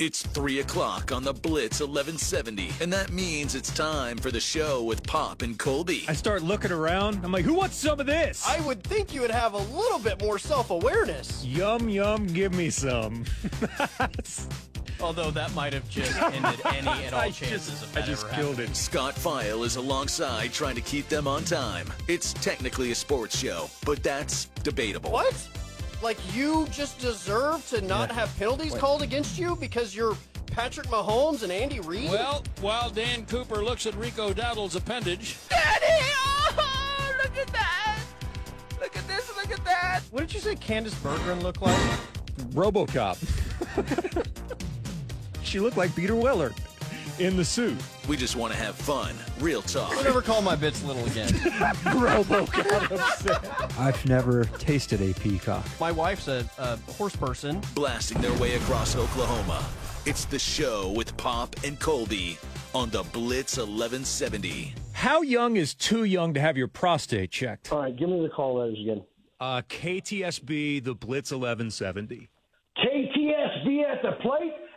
It's 3 o'clock on the Blitz 1170, and that means it's time for the show with Pop and Colby. I start looking around. I'm like, who wants some of this? I would think you would have a little bit more self awareness. Yum, yum, give me some. Although that might have just ended any and all I chances just, of I just ever killed happening. it. Scott File is alongside trying to keep them on time. It's technically a sports show, but that's debatable. What? Like you just deserve to not have penalties called against you because you're Patrick Mahomes and Andy Reid? Well, while Dan Cooper looks at Rico Dowdle's appendage, Daddy! Oh, look at that! Look at this, look at that! What did you say Candace Bergeron looked like? Robocop. she looked like Peter Weller in the suit. We just want to have fun, real talk. Don't ever call my bits little again. Bro. I've never tasted a peacock. my wife's a, a horse person. blasting their way across Oklahoma. It's the show with Pop and Colby on the Blitz 1170. How young is too young to have your prostate checked? All right, give me the call letters again. Uh, KTSB, the Blitz 1170. KTSB at the plate and whammy,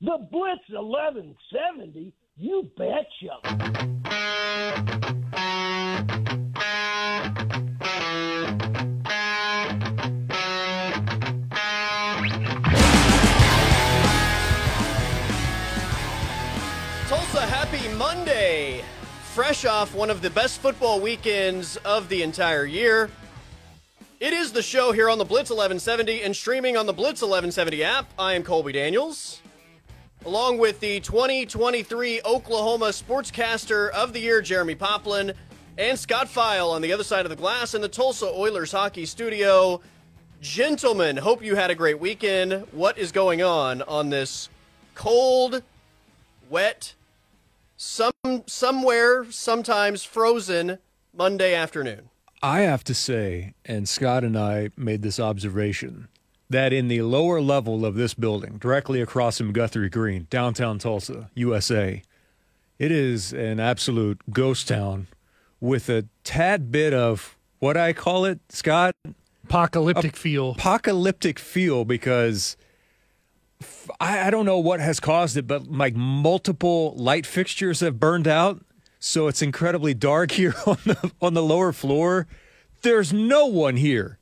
the Blitz 1170. You betcha. Tulsa, happy Monday! Fresh off one of the best football weekends of the entire year. It is the show here on the Blitz 1170 and streaming on the Blitz 1170 app. I am Colby Daniels, along with the 2023 Oklahoma Sportscaster of the Year, Jeremy Poplin, and Scott File on the other side of the glass in the Tulsa Oilers hockey studio. Gentlemen, hope you had a great weekend. What is going on on this cold, wet, some somewhere, sometimes frozen Monday afternoon. I have to say, and Scott and I made this observation, that in the lower level of this building, directly across from Guthrie Green, downtown Tulsa, USA, it is an absolute ghost town with a tad bit of what I call it, Scott, apocalyptic feel. apocalyptic feel because f- I, I don't know what has caused it, but like multiple light fixtures have burned out, so it's incredibly dark here on the on the lower floor. There's no one here.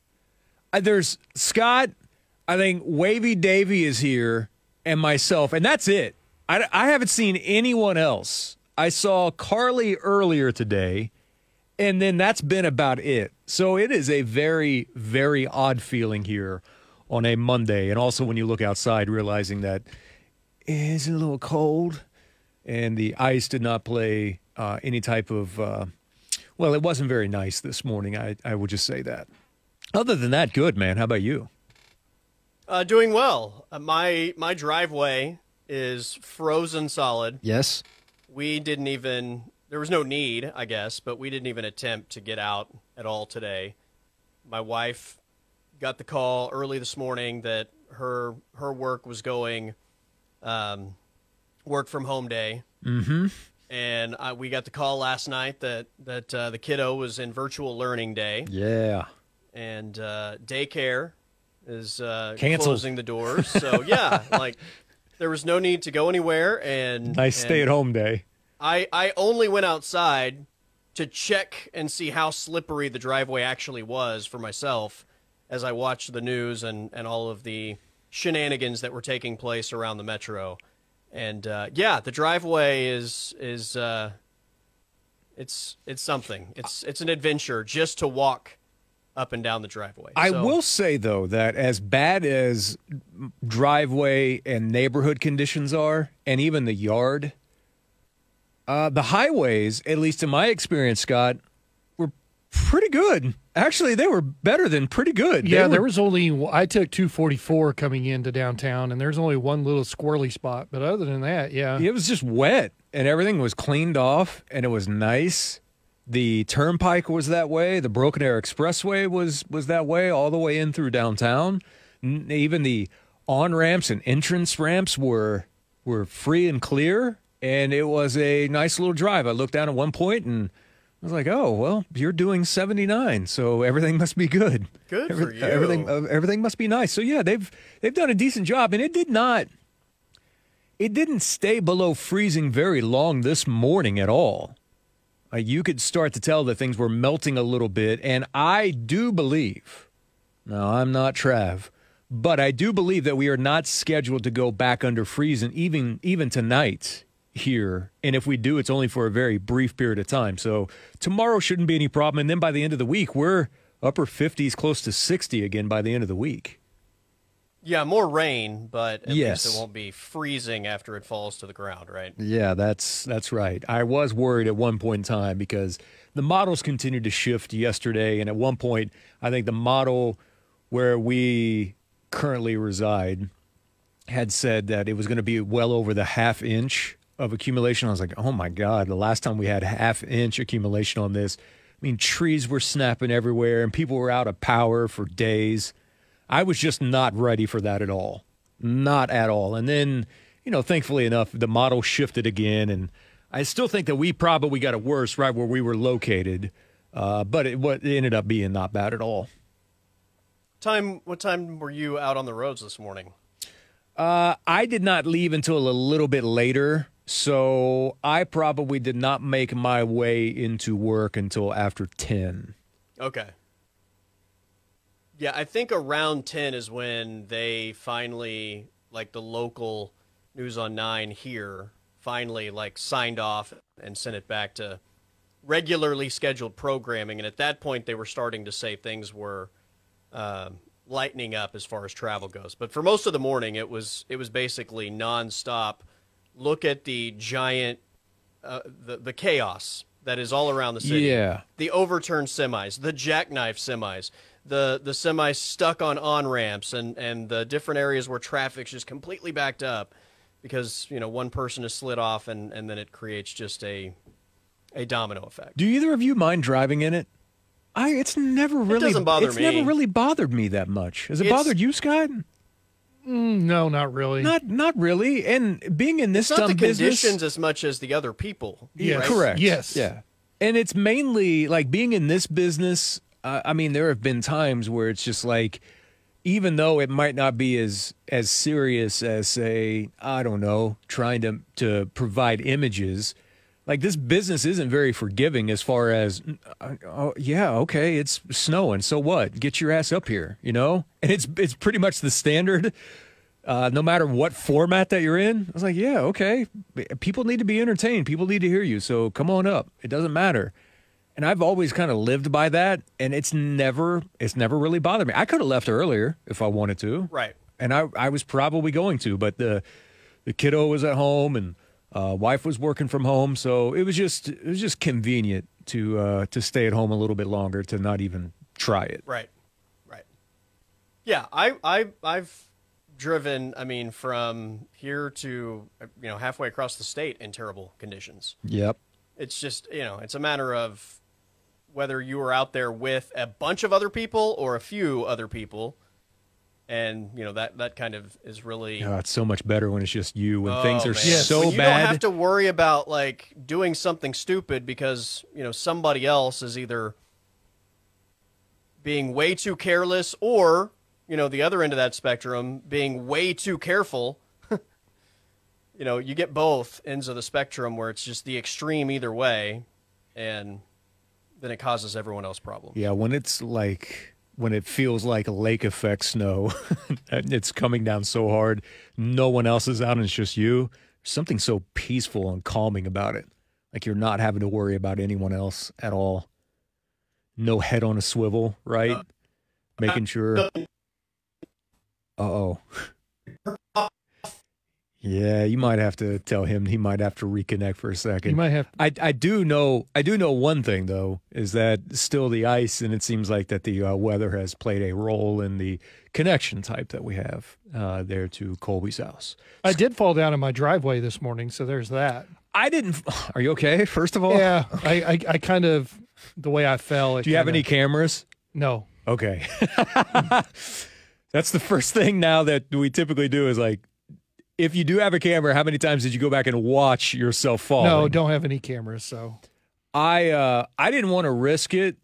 There's Scott. I think Wavy Davy is here, and myself, and that's it. I, I haven't seen anyone else. I saw Carly earlier today, and then that's been about it. So it is a very, very odd feeling here on a Monday. And also when you look outside, realizing that it's a little cold and the ice did not play uh, any type of, uh, well, it wasn't very nice this morning. I, I would just say that. Other than that, good, man. How about you? Uh, doing well. Uh, my my driveway is frozen solid. Yes? We didn't even there was no need, I guess, but we didn't even attempt to get out at all today. My wife got the call early this morning that her her work was going um, work from home day. Mm-hmm. And I, we got the call last night that that uh, the kiddo was in virtual learning day. Yeah. and uh, daycare is uh, Canceled. closing the doors. So yeah, like there was no need to go anywhere, and Nice and stay at home day. I I only went outside to check and see how slippery the driveway actually was for myself as I watched the news and and all of the shenanigans that were taking place around the metro. And uh, yeah, the driveway is is uh, it's it's something. It's it's an adventure just to walk up and down the driveway. I So- will say though that as bad as driveway and neighborhood conditions are, and even the yard, uh, the highways, at least in my experience, Scott, were pretty good. Actually, they were better than pretty good. Yeah, were- there was only I took 244 coming into downtown, and there's only one little squirrely spot. But other than that, yeah, It was just wet, and everything was cleaned off, and it was nice. The turnpike was that way. The Broken Arrow Expressway was was that way all the way in through downtown. N- even the on ramps and entrance ramps were were free and clear, and it was a nice little drive. I looked down at one point and i was like, oh well, you're doing 79, so everything must be good. Good for you. Everything uh, everything must be nice. So yeah, they've they've done a decent job, and it did not. It didn't stay below freezing very long this morning at all. Uh, you could start to tell that things were melting a little bit, and I do believe. Now I'm not Trav, but I do believe that we are not scheduled to go back under freezing even even tonight here. And if we do, it's only for a very brief period of time. So tomorrow shouldn't be any problem. And then by the end of the week, we're upper 50s, close to 60 again by the end of the week. Yeah, more rain, but at Yes. least it won't be freezing after it falls to the ground, right? Yeah, that's that's right. I was worried at one point in time because the models continued to shift yesterday, and at one point, I think the model where we currently reside had said that it was going to be well over the half inch of accumulation. I was like, oh my god, the last time we had half inch accumulation on this, I mean, trees were snapping everywhere, and people were out of power for days. I was just not ready for that at all. Not at all. And then, you know, thankfully enough, the model shifted again. And I still think that we probably got it worse right where we were located. Uh, but it, what, it ended up being not bad at all. Time? What time were you out on the roads this morning? Uh, I did not leave until a little bit later. So I probably did not make my way into work until after 10. Okay. Yeah, I think around 10 is when they finally, like the local News on 9 here, finally like signed off and sent it back to regularly scheduled programming. And at that point, they were starting to say things were um, lightening up as far as travel goes. But for most of the morning, it was it was basically nonstop. Look at the giant, uh, the the chaos that is all around the city Yeah. the overturned semis, the jackknife semis, the the semis stuck on on ramps, and and the different areas where traffic's just completely backed up because you know one person has slid off, and and then it creates just a a domino effect. Do either of you mind driving in it? I it's never really doesn't bother it's me. never really bothered me that much. Has it It's- bothered you, Scott? Mm, no, not really. Not not really. And being in this It's not dumb the business, conditions as much as the other people. Yes. right? correct? Yes. yeah. And it's mainly like being in this business. I mean, there have been times where it's just like, even though it might not be as as serious as say, I don't know, trying to to provide images. Like this business isn't very forgiving as far as, uh, oh yeah, okay, it's snowing, so what? Get your ass up here, you know. And it's it's pretty much the standard uh, no matter what format that you're in. I was like, yeah, okay. People need to be entertained. People need to hear you. So come on up. It doesn't matter. And I've always kind of lived by that, and it's never it's never really bothered me. I could have left earlier if I wanted to, Right. and I I was probably going to, but the the kiddo was at home and uh, wife was working from home, so it was just it was just convenient to uh, to stay at home a little bit longer to not even try it. Right. Right. Yeah, I I I've driven, I mean, from here to you know, halfway across the state in terrible conditions. Yep. It's just, you know, it's a matter of whether you were out there with a bunch of other people or a few other people. And, you know, that that kind of is really Oh, it's so much better when it's just you. When Oh, things are man. so When you bad. don't have to worry about like doing something stupid because you know somebody else is either being way too careless or you know the other end of that spectrum being way too careful. you know, you get both ends of the spectrum where it's just the extreme either way, and then it causes everyone else problems. Yeah, when it's like when it feels like lake effect snow, and it's coming down so hard, no one else is out and it's just you. Something so peaceful and calming about it. Like you're not having to worry about anyone else at all. No head on a swivel, right? Making sure. Uh oh. Yeah, you might have to tell him he might have to reconnect for a second. You might have. I I do know I do know one thing though is that still the ice and it seems like that the uh, weather has played a role in the connection type that we have uh, there to Colby's house. I did fall down in my driveway this morning, so there's that. I didn't. Are you okay? First of all, Yeah, I, I, I kind of the way I fell. Do you have kinda- any cameras? No. Okay. That's the first thing now that we typically do is like, if you do have a camera, how many times did you go back and watch yourself fall? No, don't have any cameras. So I uh, I didn't want to risk it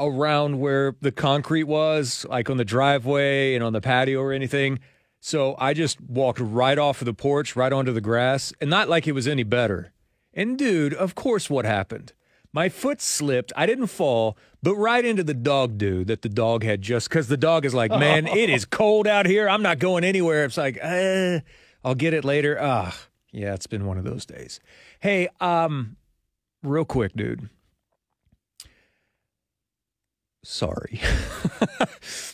around where the concrete was, like on the driveway and on the patio or anything. So I just walked right off of the porch, right onto the grass, and not like it was any better. And dude, of course, what happened? My foot slipped. I didn't fall, but right into the dog dude that the dog had just because the dog is like, man, it is cold out here. I'm not going anywhere. It's like, uh, I'll get it later. Ah, yeah, it's been one of those days. Hey, um, real quick, dude. Sorry.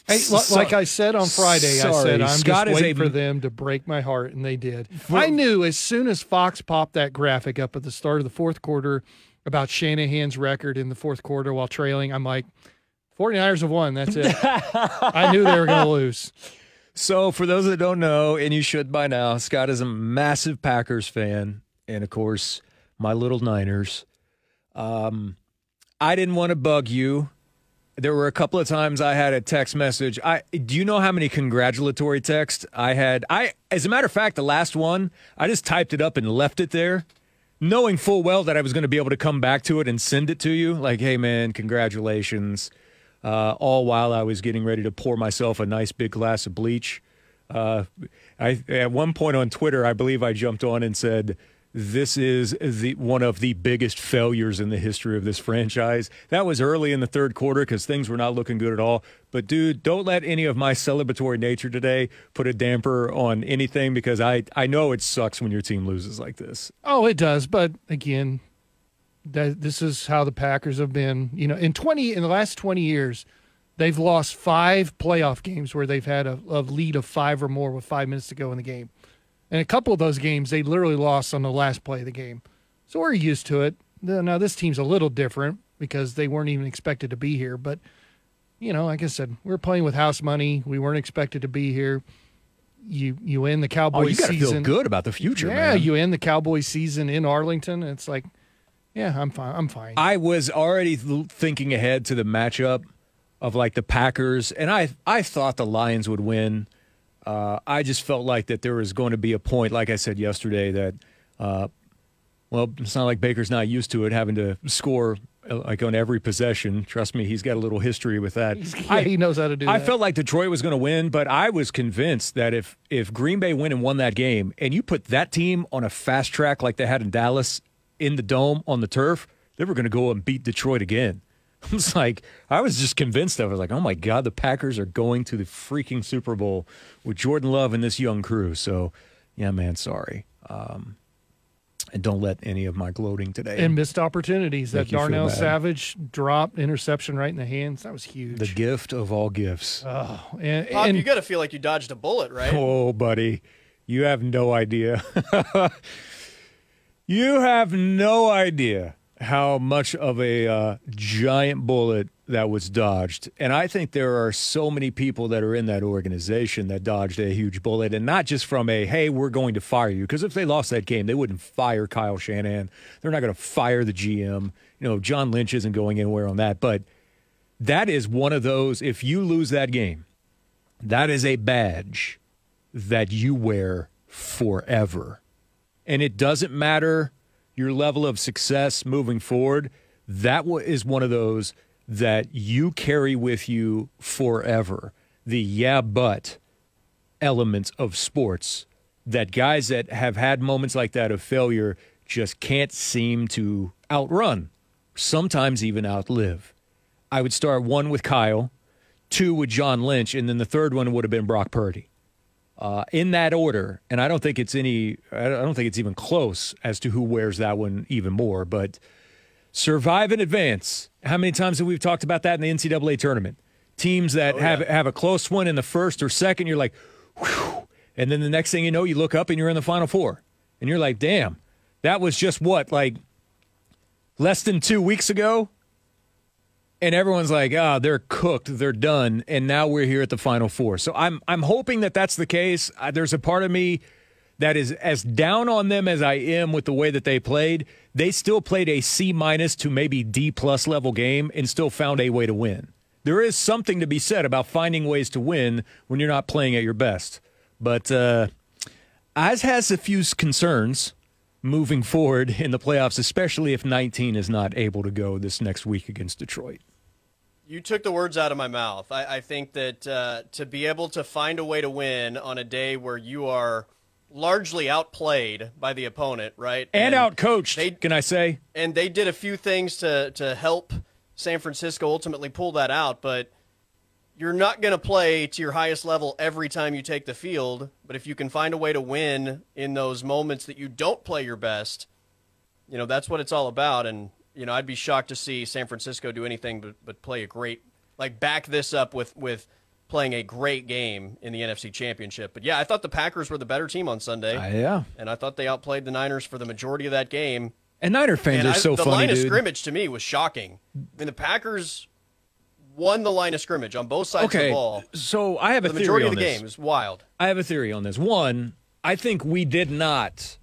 Hey, So- like I said on Friday, I said I'm Scott just a- waiting for them to break my heart, and they did. I knew as soon as Fox popped that graphic up at the start of the fourth quarter about Shanahan's record in the fourth quarter while trailing, I'm like, 49ers have won. That's it. I knew they were going to lose. So, for those that don't know, and you should by now, Scott is a massive Packers fan, and of course, my little Niners. Um, I didn't want to bug you. There were a couple of times I had a text message. I do you know how many congratulatory texts I had? I, as a matter of fact, the last one I just typed it up and left it there, knowing full well that I was going to be able to come back to it and send it to you. Like, hey man, congratulations! Uh, all while I was getting ready to pour myself a nice big glass of bleach. Uh, I at one point on Twitter, I believe I jumped on and said, "This is the one of the biggest failures in the history of this franchise." That was early in the third quarter because things were not looking good at all. But dude, don't let any of my celebratory nature today put a damper on anything because I I know it sucks when your team loses like this. Oh, it does. But again, that this is how the Packers have been. You know, in twenty in the last twenty years, they've lost five playoff games where they've had a, a lead of five or more with five minutes to go in the game, and a couple of those games they literally lost on the last play of the game. So we're used to it. Now this team's a little different because they weren't even expected to be here, but. You know, like I said, we're playing with house money. We weren't expected to be here. You you end the Cowboys Oh, you got to season. feel good about the future, Yeah, man. you end the Cowboys season in Arlington. It's like, yeah, I'm fine. I'm fine. I was already thinking ahead to the matchup of like the Packers, and I I thought the Lions would win. Uh, I just felt like that there was going to be a point, like I said yesterday, that uh, well, it's not like Baker's not used to it, having to score uh, like on every possession. Trust me, he's got a little history with that. yeah, he knows how to do I that. felt like Detroit was going to win, but I was convinced that if if Green Bay went and won that game, and you put that team on a fast track like they had in Dallas in the dome on the turf, they were going to go and beat Detroit again. I was like, I was just convinced of. it. I was like, oh my god, the Packers are going to the freaking Super Bowl with Jordan Love and this young crew. So, yeah, man, sorry. Um, and don't let any of my gloating today and missed opportunities. That Darnell. Savage dropped interception right in the hands. That was huge. the gift of all gifts. oh, and, Pop, and you got to feel like you dodged a bullet, right? Oh, buddy, you have no idea. you have no idea how much of a uh, giant bullet that was dodged. And I think there are so many people that are in that organization that dodged a huge bullet, and not just from a, hey, we're going to fire you. Because if they lost that game, they wouldn't fire Kyle Shanahan. They're not going to fire the GM. You know, John Lynch isn't going anywhere on that. But that is one of those, if you lose that game, that is a badge that you wear forever. And it doesn't matter your level of success moving forward. That is one of those that you carry with you forever. The yeah, but elements of sports that guys that have had moments like that of failure just can't seem to outrun, sometimes even outlive. I would start one with Kyle, two with John Lynch, and then the third one would have been Brock Purdy. Uh, in that order, and I don't think it's any. I don't think it's even close as to who wears that one even more. But survive in advance. How many times have we talked about that in the NCAA tournament? Teams that have have a close one in the first or second, you're like, whew, and then the next thing you know, you look up and you're in the final four, and you're like, damn, that was just what like less than two weeks ago and everyone's like, "Ah, they're cooked, they're done," and now we're here at the final four. So I'm I'm hoping that that's the case. Uh, there's a part of me that is as down on them as I am with the way that they played. They still played a C minus to maybe D plus level game and still found a way to win. There is something to be said about finding ways to win when you're not playing at your best. But uh, Az has a few concerns moving forward in the playoffs, especially if 19 is not able to go this next week against Detroit. You took the words out of my mouth. I, I think that uh, to be able to find a way to win on a day where you are largely outplayed by the opponent, right? And, outcoached, they- can I say? and they did a few things to to help San Francisco ultimately pull that out, but you're not going to play to your highest level every time you take the field, but if you can find a way to win in those moments that you don't play your best, you know, that's what it's all about and you know, I'd be shocked to see San Francisco do anything but, but play a great like back this up with with playing a great game in the NFC Championship. But yeah, I thought the Packers were the better team on Sunday. Uh, yeah. And I thought they outplayed the Niners for the majority of that game. And Niner fans And are I- so the funny, The line of scrimmage to me was shocking. I mean, the Packers won the line of scrimmage on both sides of the ball. so I have a The theory majority on of the this. game is wild. I have a theory on this. One, I think we did not,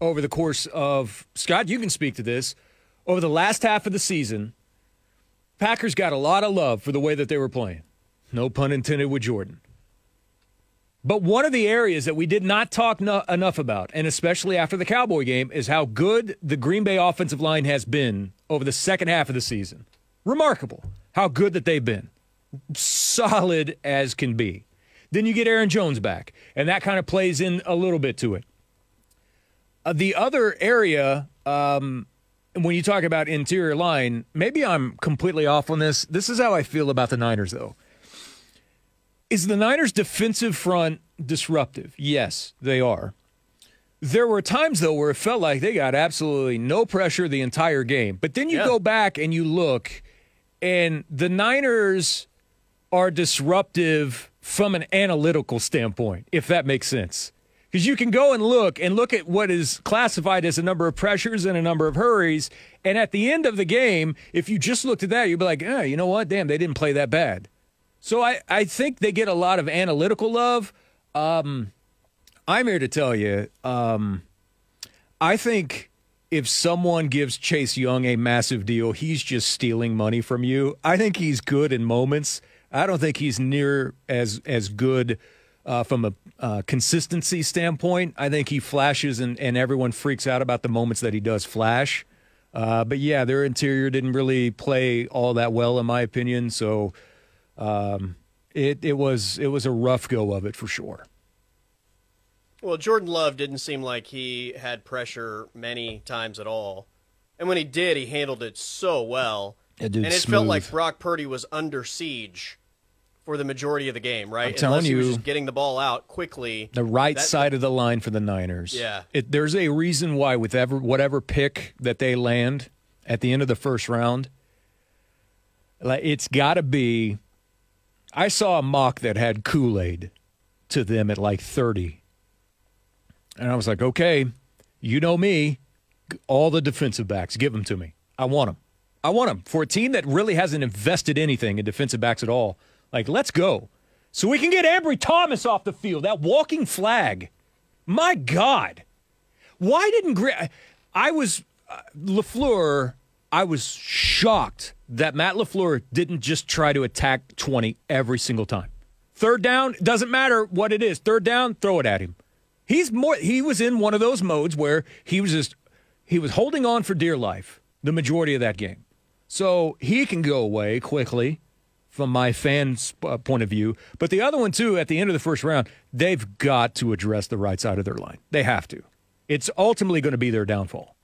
over the course of Scott, you can speak to this. Over the last half of the season, Packers got a lot of love for the way that they were playing. No pun intended with Jordan. But one of the areas that we did not talk no- enough about, and especially after the Cowboy game, is how good the Green Bay offensive line has been over the second half of the season. Remarkable how good that they've been. Solid as can be. Then you get Aaron Jones back, and that kind of plays in a little bit to it. Uh, the other area, um, when you talk about interior line, maybe I'm completely off on this. This is how I feel about the Niners, though. Is the Niners' defensive front disruptive? Yes, they are. There were times, though, where it felt like they got absolutely no pressure the entire game. But then you Yeah. go back and you look, and the Niners are disruptive from an analytical standpoint, if that makes sense. Because you can go and look and look at what is classified as a number of pressures and a number of hurries. And at the end of the game, if you just looked at that, you'd be like, eh, you know what? Damn, they didn't play that bad. So I, I think they get a lot of analytical love. Um, I'm here to tell you, um, I think if someone gives Chase Young a massive deal, he's just stealing money from you. I think he's good in moments. I don't think he's near as as good uh, from a uh, consistency standpoint. I think he flashes and, and everyone freaks out about the moments that he does flash. Uh, but yeah, their interior didn't really play all that well, in my opinion. So um, it it was it was a rough go of it for sure. Well, Jordan Love didn't seem like he had pressure many times at all. And when he did, he handled it so well. That dude's and it felt like Brock Purdy was under siege for the majority of the game, right? I'm telling Unless he was you. just getting the ball out quickly. The right That- side of the line for the Niners. Yeah. It, there's a reason why with ever whatever pick that they land at the end of the first round, like it's got to be. I saw a mock that had Kool Aid to them at like 30, and I was like, okay, you know me, all the defensive backs, give them to me. I want them. I want them for a team that really hasn't invested anything in defensive backs at all. Like, let's go. So we can get Ambry Thomas off the field. That walking flag. My God. Why didn't I was uh, LaFleur, I was shocked that Matt LaFleur didn't just try to attack 20 every single time. Third down, doesn't matter what it is. Third down, throw it at him. He's more he was in one of those modes where he was just he was holding on for dear life the majority of that game. So he can go away quickly from my fans' uh, point of view. But the other one, too, at the end of the first round, they've got to address the right side of their line. They have to. It's ultimately going to be their downfall.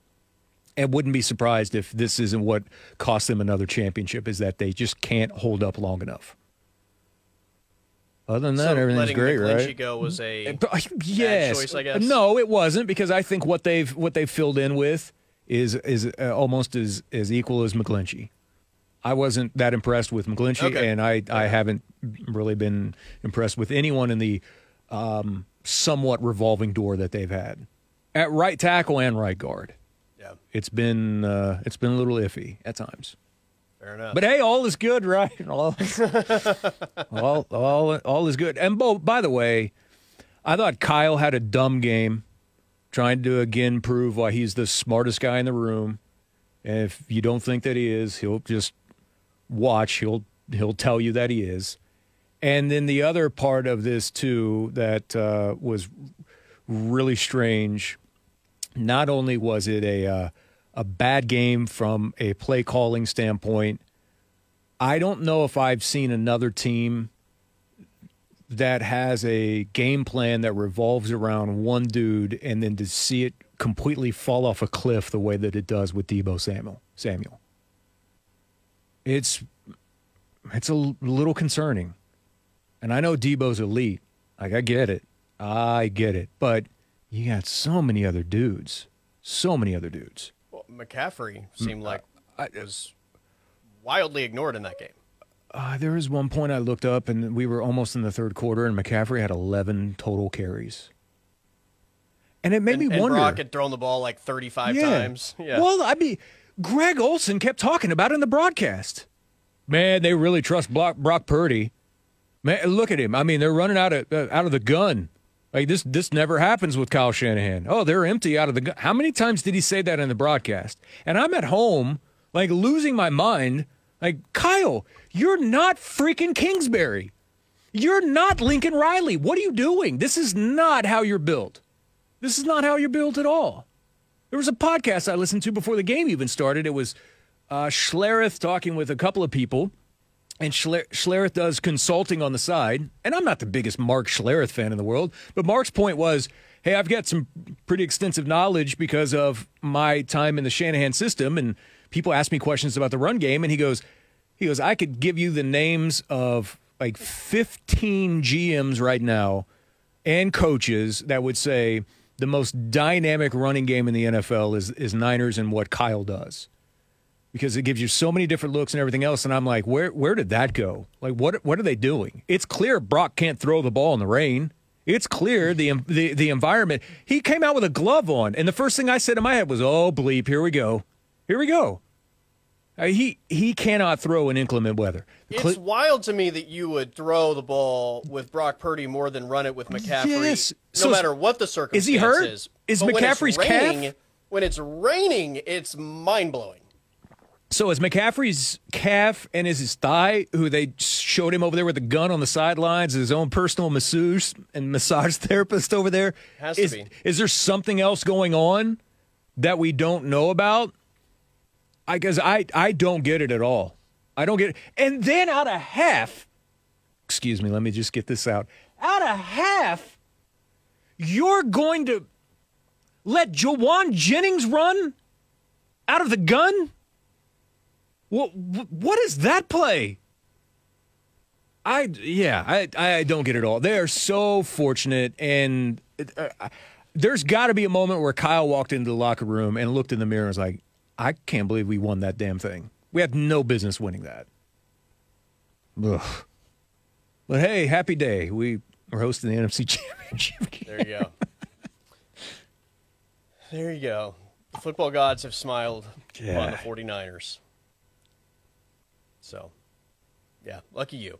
And wouldn't be surprised if this isn't what cost them another championship, is that they just can't hold up long enough. Other than that, so everything's great, right? go was a But, uh, yes. choice, I guess. No, it wasn't because I think what they've what they've filled in with is is uh, almost as as equal as McGlinchey. I wasn't that impressed with McGlinchey, Okay. and I I haven't really been impressed with anyone in the um, somewhat revolving door that they've had at right tackle and right guard. yeah, It's been uh, it's been a little iffy at times. fair enough. But hey, all is good, right? All, all, all, all is good. And Bo, by the way, I thought Kyle had a dumb game, trying to again prove why he's the smartest guy in the room. And if you don't think that he is, he'll just watch. He'll he'll tell you that he is. And then the other part of this too that uh, was really strange not only was it a uh, a bad game from a play calling standpoint, I don't know if I've seen another team that has a game plan that revolves around one dude and then to see it completely fall off a cliff the way that it does with Deebo Samuel. Samuel. It's it's a little concerning. And I know Deebo's elite. Like I get it. I get it. But you got so many other dudes. So many other dudes. Well, McCaffrey seemed like was wildly ignored in that game. Uh, there was one point I looked up and we were almost in the third quarter and McCaffrey had 11 total carries. And it made and, me and wonder. Brock had thrown the ball like 35 times. Yeah. Well, I mean, Greg Olsen kept talking about in the broadcast. Man, they really trust Brock, Brock Purdy. Man, look at him. I mean, they're running out of uh, out of the gun. Like this, this never happens with Kyle Shanahan. Oh, they're empty out of the gun. How many times did he say that in the broadcast? And I'm at home, like losing my mind. Like Kyle, you're not freaking Kingsbury. You're not Lincoln Riley. What are you doing? This is not how you're built. This is not how you're built at all. There was a podcast I listened to before the game even started. It was uh, Schlereth talking with a couple of people, and Schler- Schlereth does consulting on the side. And I'm not the biggest Mark Schlereth fan in the world, but Mark's point was, hey, I've got some pretty extensive knowledge because of my time in the Shanahan system, and people ask me questions about the run game, and he goes, he goes, I could give you the names of like 15 GMs right now and coaches that would say the most dynamic running game in the NFL is is Niners and what Kyle does. Because it gives you so many different looks and everything else. And I'm like, where where did that go? Like what what are they doing? It's clear Brock can't throw the ball in the rain. It's clear the the the environment. He came out with a glove on, and the first thing I said in my head was, "Oh bleep, here we go, here we go." Uh, he he cannot throw in inclement weather. The It's wild to me that you would throw the ball with Brock Purdy more than run it with McCaffrey, Yes. no So- matter what the circumstances. Is he hurt? Is, Is But when it's McCaffrey's calf- When it's raining, it's mind blowing. So is McCaffrey's calf and is his thigh, who they showed him over there with a gun on the sidelines, his own personal masseuse and massage therapist over there? Has to be. Is there something else going on that we don't know about? I guess I I don't get it at all. I don't get it. And then out of half, excuse me, let me just get this out. Out of half, you're going to let Jauan Jennings run out of the gun? What what is that play? I yeah, I I don't get it all. They are so fortunate, and uh, there's got to be a moment where Kyle walked into the locker room and looked in the mirror and was like, "I can't believe we won that damn thing. We had no business winning that." Ugh. But hey, happy day. We are hosting the NFC Championship game. There you go. there you go. The football gods have smiled on the 49ers. So, yeah, lucky you.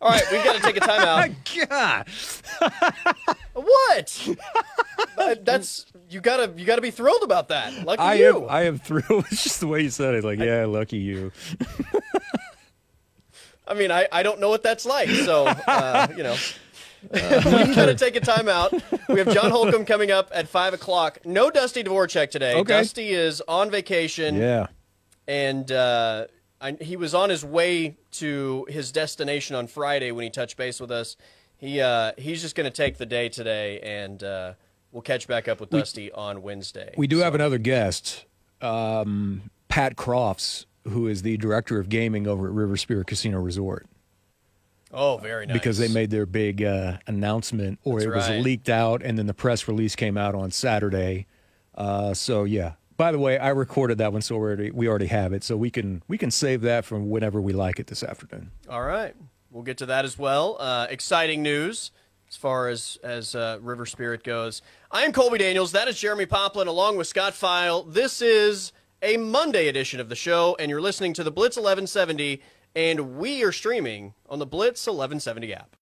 All right, we've got to take a timeout. My god. what? That's you gotta you gotta be thrilled about that. Lucky I you. am I am thrilled. It's just the way you said it. Like, yeah, lucky you. I mean, I, I don't know what that's like, so uh, you know. We've got to take a timeout. We have John Holcomb coming up at five o'clock. No Dusty Dvorak today. Okay. Dusty is on vacation. Yeah. and uh, I, he was on his way to his destination on Friday when he touched base with us. He uh, he's just going to take the day today, and uh, we'll catch back up with Dusty on Wednesday. We do have another guest, um, Pat Crofts, who is the director of gaming over at River Spirit Casino Resort, oh, very nice. because they made their big uh, announcement, or That's it was right. leaked out, and then the press release came out on Saturday. Uh, so yeah. By the way, I recorded that one, so we already we already have it, so we can we can save that from whenever we like it this afternoon. All right, we'll get to that as well. Uh, exciting news as far as as uh, River Spirit goes. I am Colby Daniels. That is Jeremy Poplin, along with Scott File. This is a Monday edition of the show, and you're listening to the Blitz 1170, and we are streaming on the Blitz 1170 app.